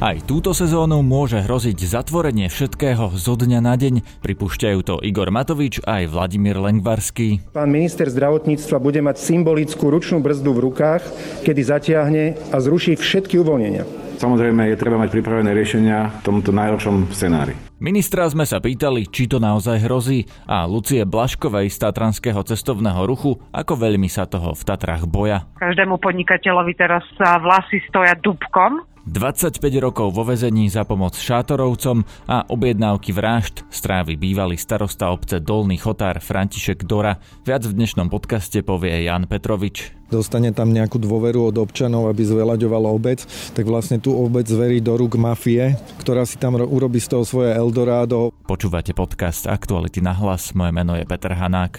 Aj túto sezónu môže hroziť zatvorenie všetkého zo dňa na deň. Pripúšťajú to Igor Matovič aj Vladimír Lengvarský. Pán minister zdravotníctva bude mať symbolickú ručnú brzdu v rukách, kedy zatiahne a zruší všetky uvoľnenia. Samozrejme je treba mať pripravené riešenia v tomto najhoršom scenári. Ministra sme sa pýtali, či to naozaj hrozí a Lucie Blaškovej z Tatranského cestovného ruchu, ako veľmi sa toho v Tatrách boja. Každému podnikateľovi teraz sa vlasy stoja dubkom, 25 rokov vo vezení za pomoc šátorovcom a objednávky vražd strávi bývalý starosta obce Dolný Chotár František Dora. Viac v dnešnom podcaste povie Jan Petrovič. Dostane tam nejakú dôveru od občanov, aby zvelaďovala obec, tak vlastne tú obec zverí do rúk mafie, ktorá si tam urobí z toho svoje Eldorado. Počúvate podcast Aktuality na hlas, moje meno je Peter Hanák.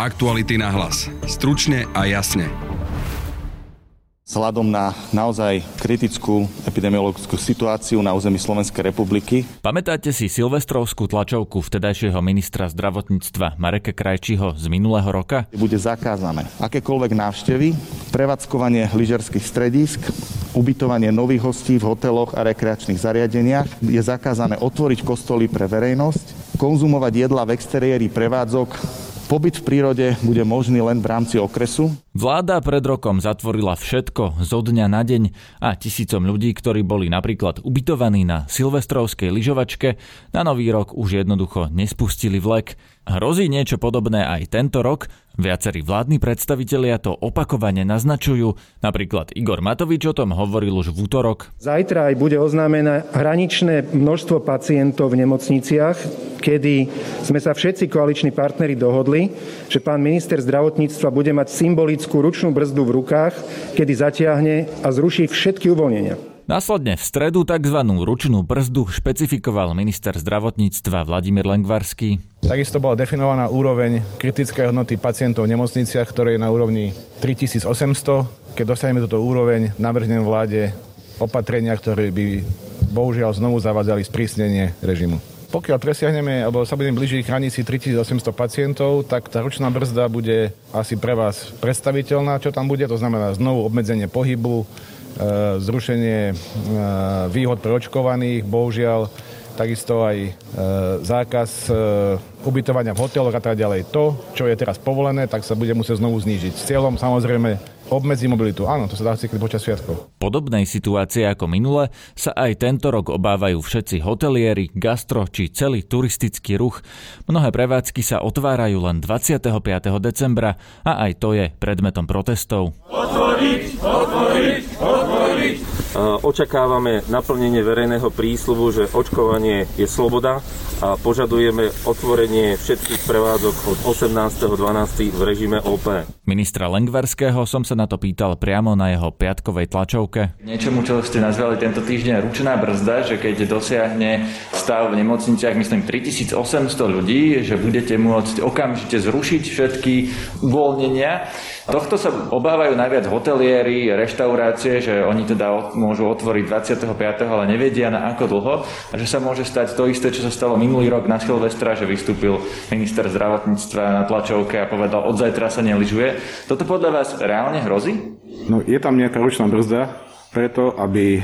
Aktuality na hlas. Stručne a jasne. Vzhľadom na naozaj kritickú epidemiologickú situáciu na území Slovenskej republiky. Pamätáte si silvestrovskú tlačovku vtedajšieho ministra zdravotníctva Mareka Krajčího z minulého roka? Bude zakázané akékoľvek návštevy, prevádzkovanie lyžerských stredisk, ubytovanie nových hostí v hoteloch a rekreačných zariadeniach. Je zakázané otvoriť kostoly pre verejnosť, konzumovať jedla v exteriéri prevádzok, Pobyt v prírode bude možný len v rámci okresu. Vláda pred rokom zatvorila všetko zo dňa na deň a tisícom ľudí, ktorí boli napríklad ubytovaní na silvestrovskej lyžovačke, na nový rok už jednoducho nespustili vlek. Hrozí niečo podobné aj tento rok? Viacerí vládni predstavitelia to opakovane naznačujú. Napríklad Igor Matovič o tom hovoril už v útorok. Zajtra aj bude oznámené hraničné množstvo pacientov v nemocniciach, kedy sme sa všetci koaliční partneri dohodli, že pán minister zdravotníctva bude mať symbolickú ručnú brzdu v rukách, kedy zatiahne a zruší všetky uvoľnenia. Následne v stredu tzv. ručnú brzdu špecifikoval minister zdravotníctva Vladimír Lengvarský. Takisto bola definovaná úroveň kritickej hodnoty pacientov v nemocniciach, ktoré je na úrovni 3800. Keď dostaneme túto úroveň, navrhnem vláde opatrenia, ktoré by bohužiaľ znovu zavádzali sprísnenie režimu. Pokiaľ presiahneme, alebo sa budeme blížiť hranici 3800 pacientov, tak tá ručná brzda bude asi pre vás predstaviteľná, čo tam bude. To znamená znovu obmedzenie pohybu, zrušenie e, výhod pre očkovaných, bohužiaľ takisto aj e, zákaz ubytovania v hoteloch a tak ďalej. To, čo je teraz povolené, tak sa bude musieť znovu znížiť. S cieľom samozrejme obmedzí mobilitu. Áno, to sa dá cykliť počas sviatkov. Podobnej situácie ako minule sa aj tento rok obávajú všetci hotelieri, gastro či celý turistický ruch. Mnohé prevádzky sa otvárajú len 25. decembra a aj to je predmetom protestov. Otvoriť, otvoriť, otvoriť. Očakávame naplnenie verejného prísľubu, že očkovanie je sloboda a požadujeme otvorenie všetkých prevádzok od 18.12. v režime OP. Ministra Lengvarského som sa na to pýtal priamo na jeho piatkovej tlačovke. Niečomu, čo ste nazvali tento týždeň ručná brzda, že keď dosiahne stav v nemocniciach, myslím 3800 ľudí, že budete môcť okamžite zrušiť všetky uvoľnenia. Tohto sa obávajú najviac hotelieri, reštaurácie, že oni teda môžu otvoriť 25. ale nevedia na ako dlho a že sa môže stať to isté, čo sa stalo minulý rok na Silvestra, že vystúpil minister zdravotníctva na tlačovke a povedal, od zajtra sa neližuje. Toto podľa vás reálne hrozí? No, je tam nejaká ručná brzda, preto aby e,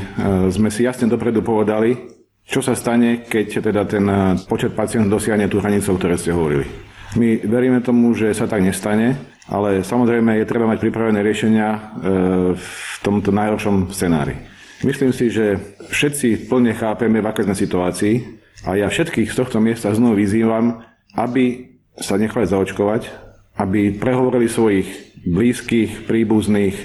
sme si jasne dopredu povedali, čo sa stane, keď teda ten e, počet pacientov dosiahne tú hranicu, o ktorej ste hovorili. My veríme tomu, že sa tak nestane ale samozrejme je treba mať pripravené riešenia e, v tomto najhoršom scenári. Myslím si, že všetci plne chápeme, v akej sme situácii a ja všetkých z tohto miesta znovu vyzývam, aby sa nechali zaočkovať, aby prehovorili svojich blízkych, príbuzných,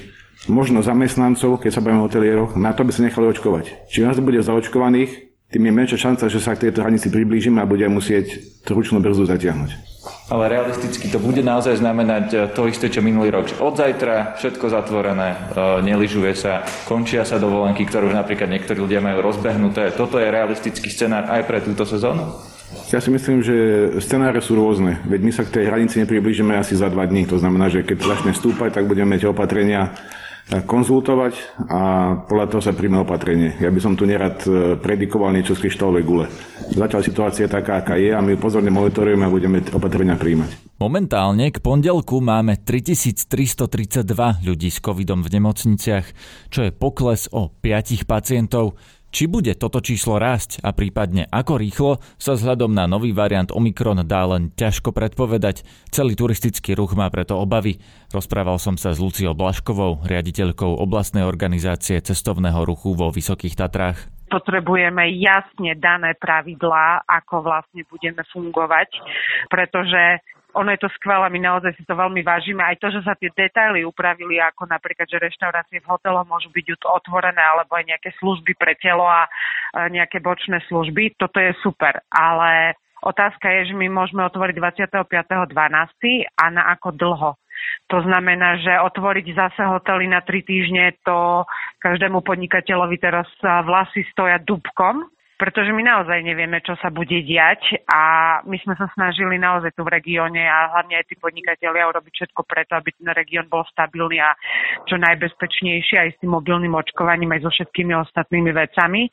možno zamestnancov, keď sa bavíme o hotelieroch, na to by sa nechali očkovať. Či nás bude zaočkovaných, tým je menšia šanca, že sa k tejto hranici priblížime a budeme musieť tú ručnú brzdu zatiahnuť. Ale realisticky to bude naozaj znamenať e, to isté, čo minulý rok. Od zajtra všetko zatvorené, e, neližuje sa, končia sa dovolenky, ktoré už napríklad niektorí ľudia majú rozbehnuté. Toto je realistický scenár aj pre túto sezónu? Ja si myslím, že scenáre sú rôzne. Veď my sa k tej hranici nepriblížime asi za dva dní. To znamená, že keď začne stúpať, tak budeme tie opatrenia konzultovať a podľa toho sa príjme opatrenie. Ja by som tu nerad e, predikoval niečo z kryštálovej gule. Zatiaľ situácia je taká, aká je a my pozorne monitorujeme a budeme opatrenia príjmať. Momentálne k pondelku máme 3332 ľudí s covidom v nemocniciach, čo je pokles o 5 pacientov. Či bude toto číslo rásť a prípadne ako rýchlo sa vzhľadom na nový variant Omikron dá len ťažko predpovedať. Celý turistický ruch má preto obavy. Rozprával som sa s Luciou Blaškovou, riaditeľkou oblastnej organizácie cestovného ruchu vo Vysokých Tatrách potrebujeme jasne dané pravidlá, ako vlastne budeme fungovať, pretože ono je to skvelé, my naozaj si to veľmi vážime. Aj to, že sa tie detaily upravili, ako napríklad, že reštaurácie v hoteloch môžu byť otvorené, alebo aj nejaké služby pre telo a nejaké bočné služby, toto je super. Ale otázka je, že my môžeme otvoriť 25.12. a na ako dlho. To znamená, že otvoriť zase hotely na tri týždne, to každému podnikateľovi teraz vlasy stoja dubkom, pretože my naozaj nevieme, čo sa bude diať a my sme sa snažili naozaj tu v regióne a hlavne aj tí podnikatelia urobiť všetko preto, aby ten región bol stabilný a čo najbezpečnejší aj s tým mobilným očkovaním, aj so všetkými ostatnými vecami.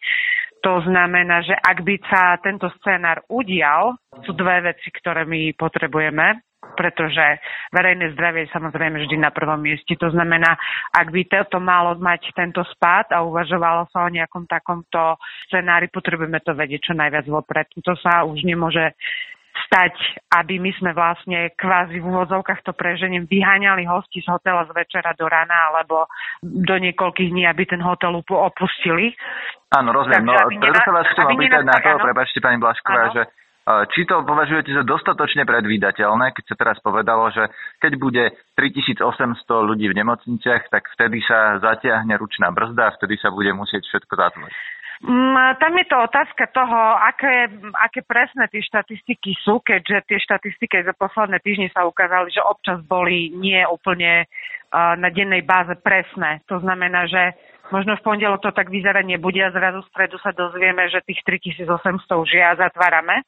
To znamená, že ak by sa tento scénar udial, sú dve veci, ktoré my potrebujeme pretože verejné zdravie je samozrejme vždy na prvom mieste. To znamená, ak by toto malo mať tento spád a uvažovalo sa o nejakom takomto scenári, potrebujeme to vedieť čo najviac vopred. To sa už nemôže stať, aby my sme vlastne kvázi v úvodzovkách to preženiem vyháňali hosti z hotela z večera do rana alebo do niekoľkých dní, aby ten hotel opustili. Áno, rozumiem. No, preto sa vás chcem opýtať na to, prepačte pani Blašková, že či to považujete za dostatočne predvídateľné, keď sa teraz povedalo, že keď bude 3800 ľudí v nemocniciach, tak vtedy sa zatiahne ručná brzda a vtedy sa bude musieť všetko zatvoriť? Mm, tam je to otázka toho, aké, aké presné tie štatistiky sú, keďže tie štatistiky za posledné týždne sa ukázali, že občas boli nie úplne uh, na dennej báze presné. To znamená, že možno v pondelok to tak vyzerať nebude a zrazu v stredu sa dozvieme, že tých 3800 už je a zatvárame.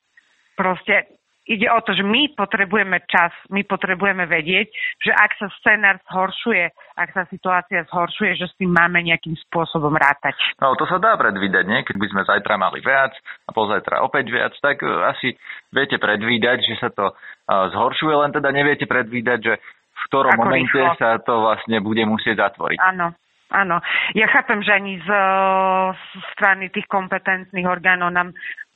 Proste ide o to, že my potrebujeme čas, my potrebujeme vedieť, že ak sa scenár zhoršuje, ak sa situácia zhoršuje, že s tým máme nejakým spôsobom rátať. No to sa dá predvídať, nie? Keď by sme zajtra mali viac a pozajtra opäť viac, tak e, asi viete predvídať, že sa to e, zhoršuje, len teda neviete predvídať, že v ktorom Ako momente rýchlo. sa to vlastne bude musieť zatvoriť. Áno. Áno, ja chápem, že ani z, z strany tých kompetentných orgánov nám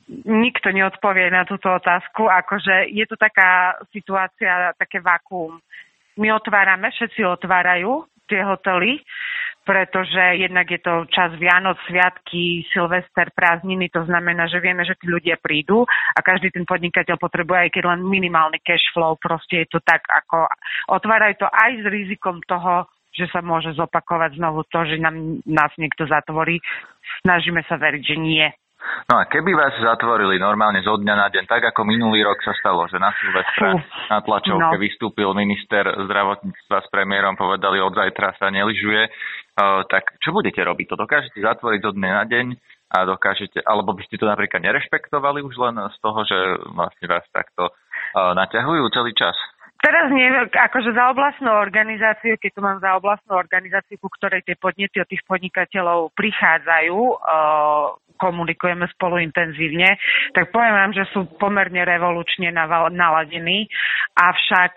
nikto neodpovie na túto otázku. Akože je to taká situácia, také vakuum. My otvárame, všetci otvárajú tie hotely, pretože jednak je to čas Vianoc, Sviatky, Silvester, prázdniny, to znamená, že vieme, že tí ľudia prídu a každý ten podnikateľ potrebuje aj keď len minimálny cash flow, proste je to tak, ako otvárajú to aj s rizikom toho, že sa môže zopakovať znovu to, že nám, nás niekto zatvorí. Snažíme sa veriť, že nie. No a keby vás zatvorili normálne zo dňa na deň, tak ako minulý rok sa stalo, že na Silvestra na tlačovke no. vystúpil minister zdravotníctva s premiérom, povedali od zajtra sa neližuje, uh, tak čo budete robiť? To dokážete zatvoriť zo dňa na deň a dokážete, alebo by ste to napríklad nerešpektovali už len z toho, že vlastne vás takto uh, naťahujú celý čas? Teraz nie, akože za oblastnú organizáciu, keď tu mám za oblastnú organizáciu, ku ktorej tie podnety od tých podnikateľov prichádzajú, komunikujeme spolu intenzívne, tak poviem vám, že sú pomerne revolučne naladení, avšak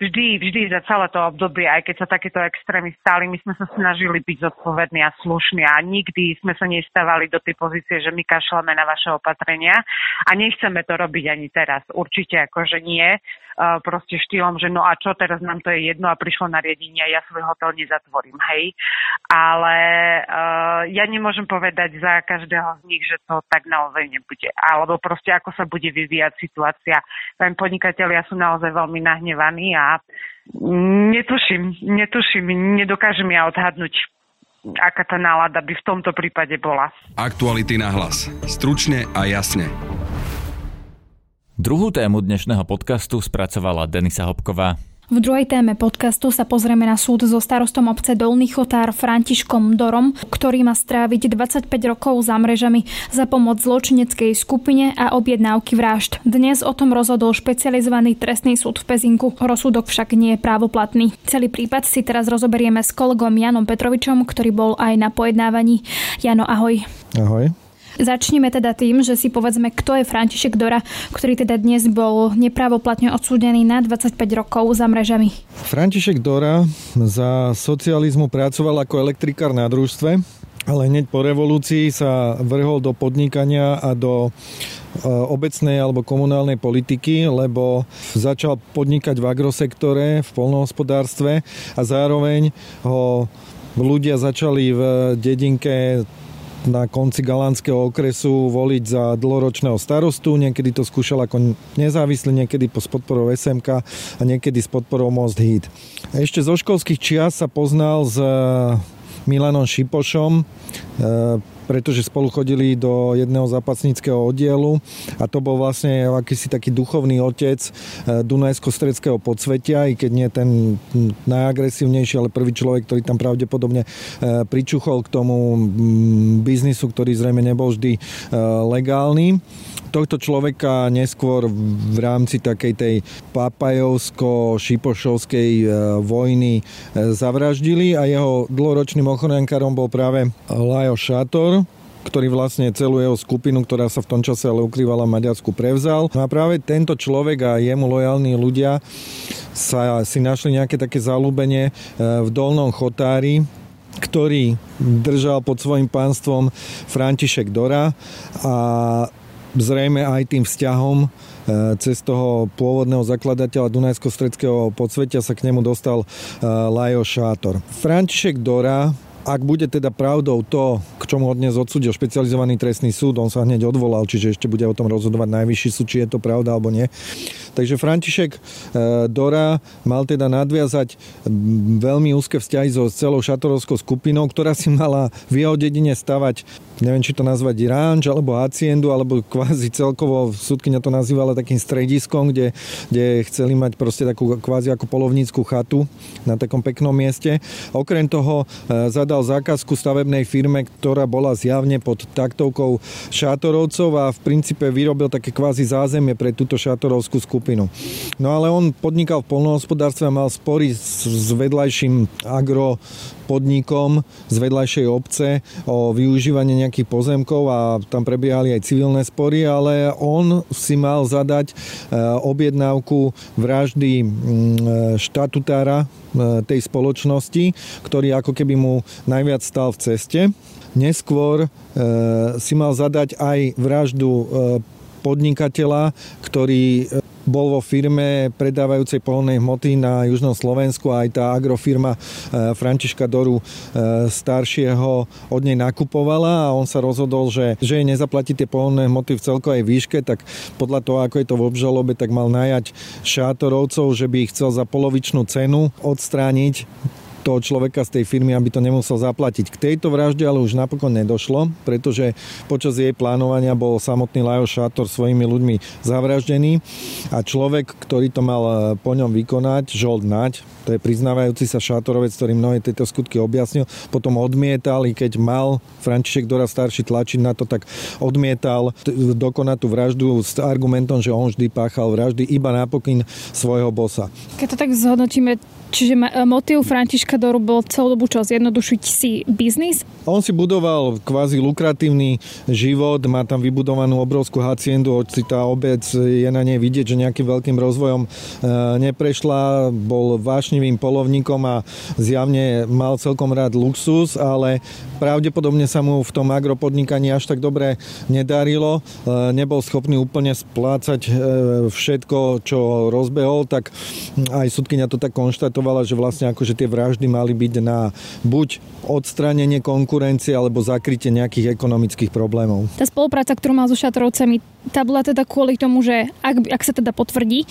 vždy, vždy za celé to obdobie, aj keď sa takéto extrémy stali, my sme sa snažili byť zodpovední a slušní a nikdy sme sa nestávali do tej pozície, že my kašľame na vaše opatrenia a nechceme to robiť ani teraz. Určite akože nie. Proste štýlom, že no a čo teraz nám to je jedno a prišlo nariadenie a ja svoj hotel nezatvorím, hej. Ale uh, ja nemôžem povedať za každého z nich, že to tak naozaj nebude. Alebo proste ako sa bude vyvíjať situácia. Tam podnikatelia sú naozaj veľmi nahnevaní a netuším, netuším, nedokážem ja odhadnúť, aká tá nálada by v tomto prípade bola. Aktuality na hlas. Stručne a jasne. Druhú tému dnešného podcastu spracovala Denisa Hopková. V druhej téme podcastu sa pozrieme na súd so starostom obce Dolný Chotár Františkom Dorom, ktorý má stráviť 25 rokov za mrežami za pomoc zločineckej skupine a objednávky vražd. Dnes o tom rozhodol špecializovaný trestný súd v Pezinku. Rozsudok však nie je právoplatný. Celý prípad si teraz rozoberieme s kolegom Janom Petrovičom, ktorý bol aj na pojednávaní. Jano, ahoj. Ahoj. Začneme teda tým, že si povedzme, kto je František Dora, ktorý teda dnes bol nepravoplatne odsúdený na 25 rokov za mrežami. František Dora za socializmu pracoval ako elektrikár na družstve, ale hneď po revolúcii sa vrhol do podnikania a do e, obecnej alebo komunálnej politiky, lebo začal podnikať v agrosektore, v polnohospodárstve a zároveň ho ľudia začali v dedinke na konci Galánskeho okresu voliť za dlhoročného starostu. Niekedy to skúšal ako nezávislý, niekedy s podporou SMK a niekedy s podporou Most Hit. Ešte zo školských čias sa poznal s Milanom Šipošom, pretože spolu chodili do jedného zápasníckého oddielu a to bol vlastne akýsi taký duchovný otec eh, Dunajsko-Stredského podsvetia, i keď nie ten najagresívnejší, ale prvý človek, ktorý tam pravdepodobne eh, pričuchol k tomu biznisu, ktorý zrejme nebol vždy eh, legálny. Tohto človeka neskôr v rámci takej tej papajovsko-šipošovskej vojny zavraždili a jeho dlhoročným ochrankárom bol práve Lajo Šátor, ktorý vlastne celú jeho skupinu, ktorá sa v tom čase ale ukrývala v Maďarsku, prevzal. No a práve tento človek a jemu lojálni ľudia sa si našli nejaké také zalúbenie e, v Dolnom Chotári, ktorý držal pod svojim pánstvom František Dora a zrejme aj tým vzťahom e, cez toho pôvodného zakladateľa Dunajsko-Stredského podsvetia sa k nemu dostal e, Lajo Šátor. František Dora ak bude teda pravdou to, k čomu ho dnes odsúdil špecializovaný trestný súd, on sa hneď odvolal, čiže ešte bude o tom rozhodovať najvyšší súd, či je to pravda alebo nie. Takže František e, Dora mal teda nadviazať veľmi úzke vzťahy so celou šatorovskou skupinou, ktorá si mala v jeho dedine stavať neviem, či to nazvať ranč, alebo haciendu, alebo kvázi celkovo, súdkynia to nazývala takým strediskom, kde, kde chceli mať proste takú kvázi ako polovnícku chatu na takom peknom mieste. Okrem toho e, zadal dal zákazku stavebnej firme, ktorá bola zjavne pod taktovkou šátorovcov a v princípe vyrobil také kvázi zázemie pre túto šátorovskú skupinu. No ale on podnikal v polnohospodárstve a mal spory s, s vedľajším agro podnikom z vedľajšej obce o využívanie nejakých pozemkov a tam prebiehali aj civilné spory, ale on si mal zadať e, objednávku vraždy mm, štatutára e, tej spoločnosti, ktorý ako keby mu najviac stal v ceste. Neskôr e, si mal zadať aj vraždu podnikateľa, ktorý bol vo firme predávajúcej polnej hmoty na južnom Slovensku a aj tá agrofirma e, Františka Doru e, staršieho od nej nakupovala a on sa rozhodol, že, že jej nezaplatí tie polné hmoty v celkovej výške, tak podľa toho, ako je to v obžalobe, tak mal najať šátorovcov, že by ich chcel za polovičnú cenu odstrániť toho človeka z tej firmy, aby to nemusel zaplatiť. K tejto vražde ale už napokon nedošlo, pretože počas jej plánovania bol samotný Lajo Šátor svojimi ľuďmi zavraždený a človek, ktorý to mal po ňom vykonať, Žold Nať, to je priznávajúci sa šátorovec, ktorý mnohé tieto skutky objasnil, potom odmietal, i keď mal František Dora starší tlačiť na to, tak odmietal dokonať tú vraždu s argumentom, že on vždy páchal vraždy iba napokyn svojho bosa. Keď to tak zhodnotíme, Čiže e, motiv Františka Doru bol celú dobu čo? Zjednodušiť si biznis? On si budoval kvázi lukratívny život, má tam vybudovanú obrovskú haciendu, hoci tá obec je na nej vidieť, že nejakým veľkým rozvojom e, neprešla, bol vášnivým polovníkom a zjavne mal celkom rád luxus, ale pravdepodobne sa mu v tom agropodnikaní až tak dobre nedarilo, e, nebol schopný úplne splácať všetko, čo rozbehol, tak aj sudkynia to tak konštatovala, že vlastne akože tie vraždy mali byť na buď odstránenie konkurencie alebo zakrytie nejakých ekonomických problémov. Tá spolupráca, ktorú mal so šatrovcami, tá bola teda kvôli tomu, že ak, ak sa teda potvrdí e,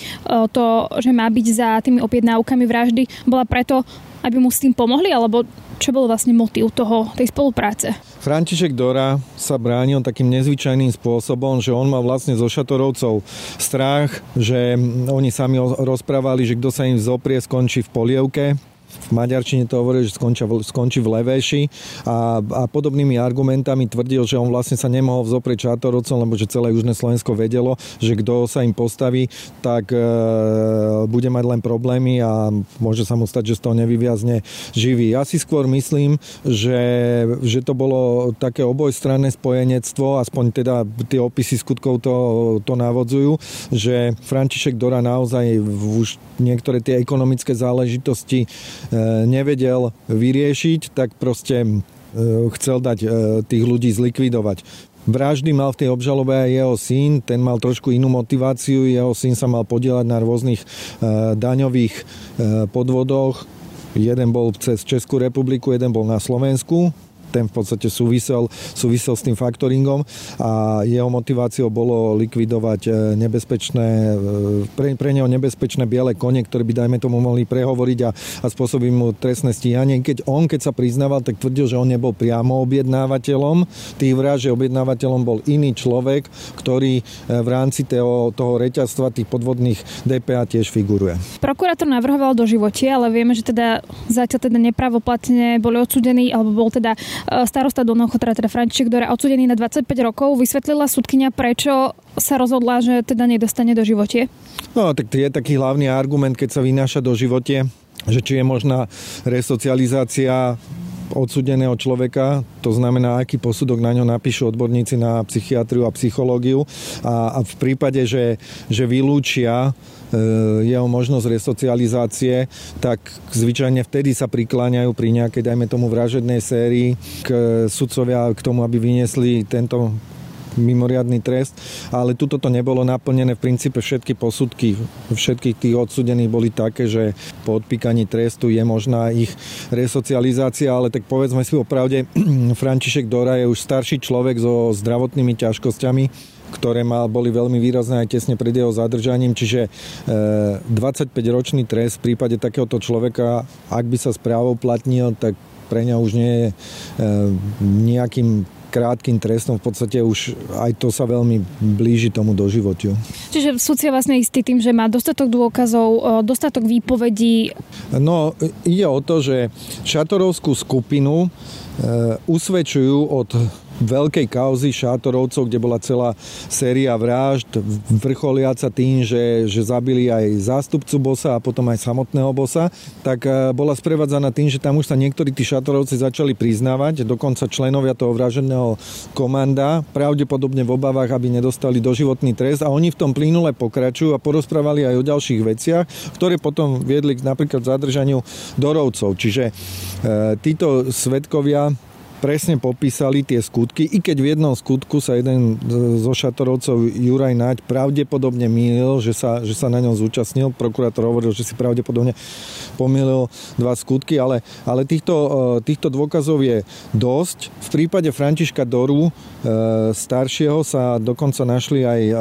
to, že má byť za tými objednávkami vraždy, bola preto, aby mu s tým pomohli, alebo čo bol vlastne motív toho, tej spolupráce? František Dora sa bránil takým nezvyčajným spôsobom, že on mal vlastne zo šatorovcov strach, že oni sami rozprávali, že kto sa im zoprie, skončí v polievke v maďarčine to hovorí, že skončia, skončí v Levéši a, a podobnými argumentami tvrdil, že on vlastne sa nemohol vzoprieť Čátorovcom, lebo že celé Južné Slovensko vedelo, že kto sa im postaví, tak e, bude mať len problémy a môže sa mu stať, že z toho nevyviazne živý. Ja si skôr myslím, že, že to bolo také obojstranné spojenectvo, aspoň teda tie opisy skutkov to, to navodzujú, že František Dora naozaj už niektoré tie ekonomické záležitosti nevedel vyriešiť, tak proste e, chcel dať e, tých ľudí zlikvidovať. Vraždy mal v tej obžalobe aj jeho syn, ten mal trošku inú motiváciu, jeho syn sa mal podielať na rôznych daňových podvodoch, jeden bol cez Českú republiku, jeden bol na Slovensku, ten v podstate súvisel, súvisel s tým faktoringom a jeho motiváciou bolo likvidovať e, nebezpečné, e, pre, pre neho nebezpečné biele kone, ktoré by dajme tomu mohli prehovoriť a, a spôsobiť mu trestné stíhanie. Keď on, keď sa priznával, tak tvrdil, že on nebol priamo objednávateľom tých vraž, že objednávateľom bol iný človek, ktorý e, v rámci toho, toho reťazstva tých podvodných DPA tiež figuruje. Prokurátor navrhoval do živote, ale vieme, že teda zatiaľ teda nepravoplatne boli odsudení, alebo bol teda starosta Dolného teda František Dora, odsudený na 25 rokov. Vysvetlila súdkynia, prečo sa rozhodla, že teda nedostane do živote? No, tak to je taký hlavný argument, keď sa vynáša do živote, že či je možná resocializácia odsudeného človeka, to znamená, aký posudok na ňo napíšu odborníci na psychiatriu a psychológiu. A, a v prípade, že, že vylúčia E, jeho možnosť resocializácie, tak zvyčajne vtedy sa prikláňajú pri nejakej, dajme tomu, vražednej sérii k sudcovia k tomu, aby vyniesli tento mimoriadný trest, ale tuto to nebolo naplnené. V princípe všetky posudky všetkých tých odsudených boli také, že po odpíkaní trestu je možná ich resocializácia, ale tak povedzme si opravde, František Dora je už starší človek so zdravotnými ťažkosťami, ktoré mal, boli veľmi výrazné aj tesne pred jeho zadržaním, čiže 25-ročný e, trest v prípade takéhoto človeka, ak by sa správou platnil, tak pre ňa už nie je e, nejakým krátkým trestom v podstate už aj to sa veľmi blíži tomu doživotiu. Čiže je vlastne istý tým, že má dostatok dôkazov, e, dostatok výpovedí? No, ide o to, že šatorovskú skupinu usvedčujú od veľkej kauzy šátorovcov, kde bola celá séria vražd, vrcholiaca tým, že, že zabili aj zástupcu bosa a potom aj samotného bosa, tak e, bola sprevádzaná tým, že tam už sa niektorí tí šátorovci začali priznávať, dokonca členovia toho vraženého komanda, pravdepodobne v obavách, aby nedostali doživotný trest a oni v tom plynule pokračujú a porozprávali aj o ďalších veciach, ktoré potom viedli napríklad k zadržaniu dorovcov. Čiže e, títo svetkovia presne popísali tie skutky, i keď v jednom skutku sa jeden zo šatorovcov Juraj Naď pravdepodobne mýlil, že sa, že sa na ňom zúčastnil. Prokurátor hovoril, že si pravdepodobne pomýlil dva skutky, ale, ale týchto, e, týchto dôkazov je dosť. V prípade Františka Doru e, staršieho sa dokonca našli aj e,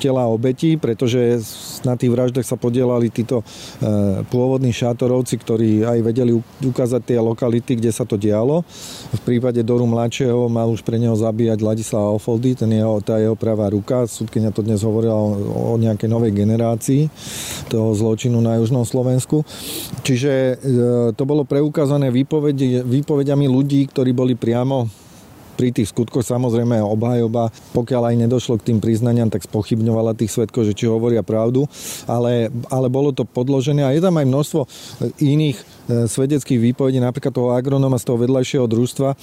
tela obetí, pretože na tých vraždách sa podielali títo e, pôvodní šátorovci, ktorí aj vedeli ukázať tie lokality, kde sa to dialo. V prípade Doru mladšieho mal už pre neho zabíjať Ladislava Ofoldy, ten jeho, tá jeho pravá ruka. Súdkynia to dnes hovorila o, o nejakej novej generácii toho zločinu na južnom Slovensku. Čiže e, to bolo preukázané výpovedi, výpovediami ľudí, ktorí boli priamo pri tých skutkoch samozrejme obhajoba, pokiaľ aj nedošlo k tým priznaniam, tak spochybňovala tých svetkov, že či hovoria pravdu, ale, ale bolo to podložené a je tam aj množstvo iných svedeckých výpovedí, napríklad toho agronoma z toho vedľajšieho družstva, e,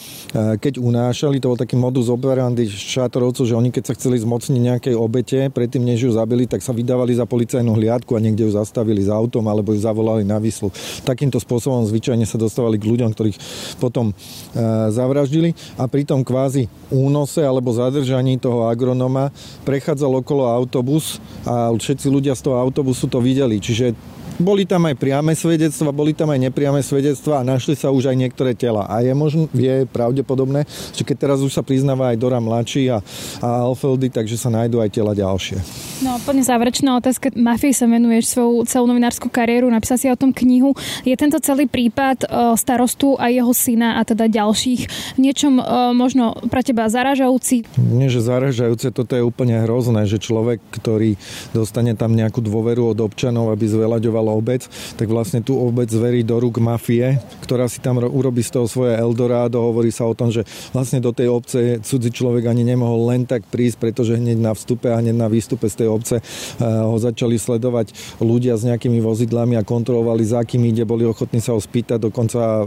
keď unášali, to bol taký modus operandi šátorovcov, že oni keď sa chceli zmocniť nejakej obete, predtým než ju zabili, tak sa vydávali za policajnú hliadku a niekde ju zastavili s autom alebo ju zavolali na vyslu. Takýmto spôsobom zvyčajne sa dostávali k ľuďom, ktorých potom e, zavraždili a pri tom kvázi únose alebo zadržaní toho agronoma prechádzal okolo autobus a všetci ľudia z toho autobusu to videli. Čiže Boli tam aj priame svedectva, boli tam aj nepriame svedectva a našli sa už aj niektoré tela. A je, možno, je pravdepodobné, že keď teraz už sa priznáva aj Dora mladší a, a Alfeldy, takže sa nájdú aj tela ďalšie. No, úplne záverečná otázka. Mafii sa venuješ svoju celú novinárskú kariéru, napísal si o tom knihu. Je tento celý prípad e, starostu a jeho syna a teda ďalších niečom e, možno pre teba zaražajúci? Nie, že zaražajúce, toto je úplne hrozné, že človek, ktorý dostane tam nejakú dôveru od občanov, aby zvelaďoval obec, tak vlastne tú obec verí do rúk mafie, ktorá si tam urobí z toho svoje Eldorado. Hovorí sa o tom, že vlastne do tej obce cudzí človek ani nemohol len tak prísť, pretože hneď na vstupe a hneď na výstupe z tej obce eh, ho začali sledovať ľudia s nejakými vozidlami a kontrolovali, za kým ide, boli ochotní sa ho spýtať, dokonca eh,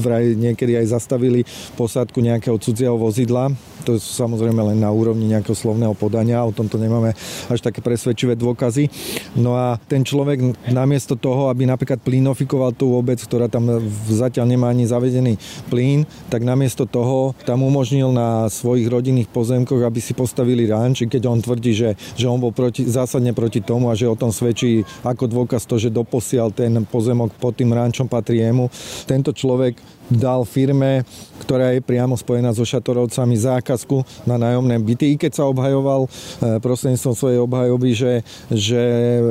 vraj niekedy aj zastavili posádku nejakého cudzieho vozidla. To je samozrejme len na úrovni nejakého slovného podania, o tomto nemáme až také presvedčivé dôkazy. No a ten človek namiesto toho, aby napríklad plynofikoval tú obec, ktorá tam zatiaľ nemá ani zavedený plyn, tak namiesto toho tam umožnil na svojich rodinných pozemkoch, aby si postavili ranč, keď on tvrdí, že, že on bol proti, zásadne proti tomu a že o tom svedčí ako dôkaz to, že doposiaľ ten pozemok pod tým rančom patrí jemu. Tento človek dal firme, ktorá je priamo spojená so Šatorovcami zákazku na nájomné byty, i keď sa obhajoval eh, prostredníctvom svojej obhajoby, že, že eh,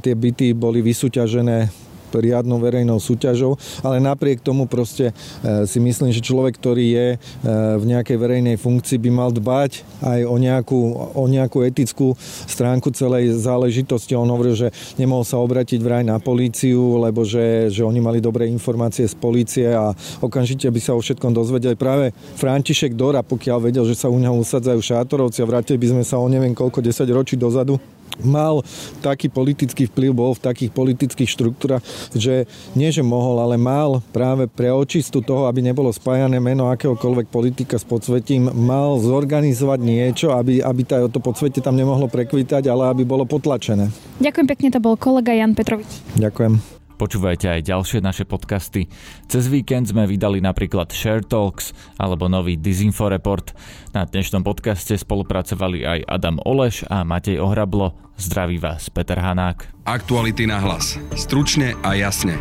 tie byty boli vysúťažené riadnou verejnou súťažou, ale napriek tomu proste e, si myslím, že človek, ktorý je e, v nejakej verejnej funkcii, by mal dbať aj o nejakú, o nejakú etickú stránku celej záležitosti. On hovoril, že nemohol sa obratiť vraj na políciu, lebo že, že oni mali dobré informácie z polície a okamžite by sa o všetkom dozvedeli. Práve František Dora, pokiaľ vedel, že sa u neho usadzajú šátorovci a vrátili by sme sa o neviem koľko 10 ročí dozadu, mal taký politický vplyv, bol v takých politických štruktúrach, že nie, že mohol, ale mal práve pre očistu toho, aby nebolo spájané meno akéhokoľvek politika s podsvetím, mal zorganizovať niečo, aby, aby to podsvetie tam nemohlo prekvítať, ale aby bolo potlačené. Ďakujem pekne, to bol kolega Jan Petrovič. Ďakujem. Počúvajte aj ďalšie naše podcasty. Cez víkend sme vydali napríklad Share Talks alebo nový Disinfo Report. Na dnešnom podcaste spolupracovali aj Adam Oleš a Matej Ohrablo. Zdraví vás Peter Hanák. Aktuality na hlas. Stručne a jasne.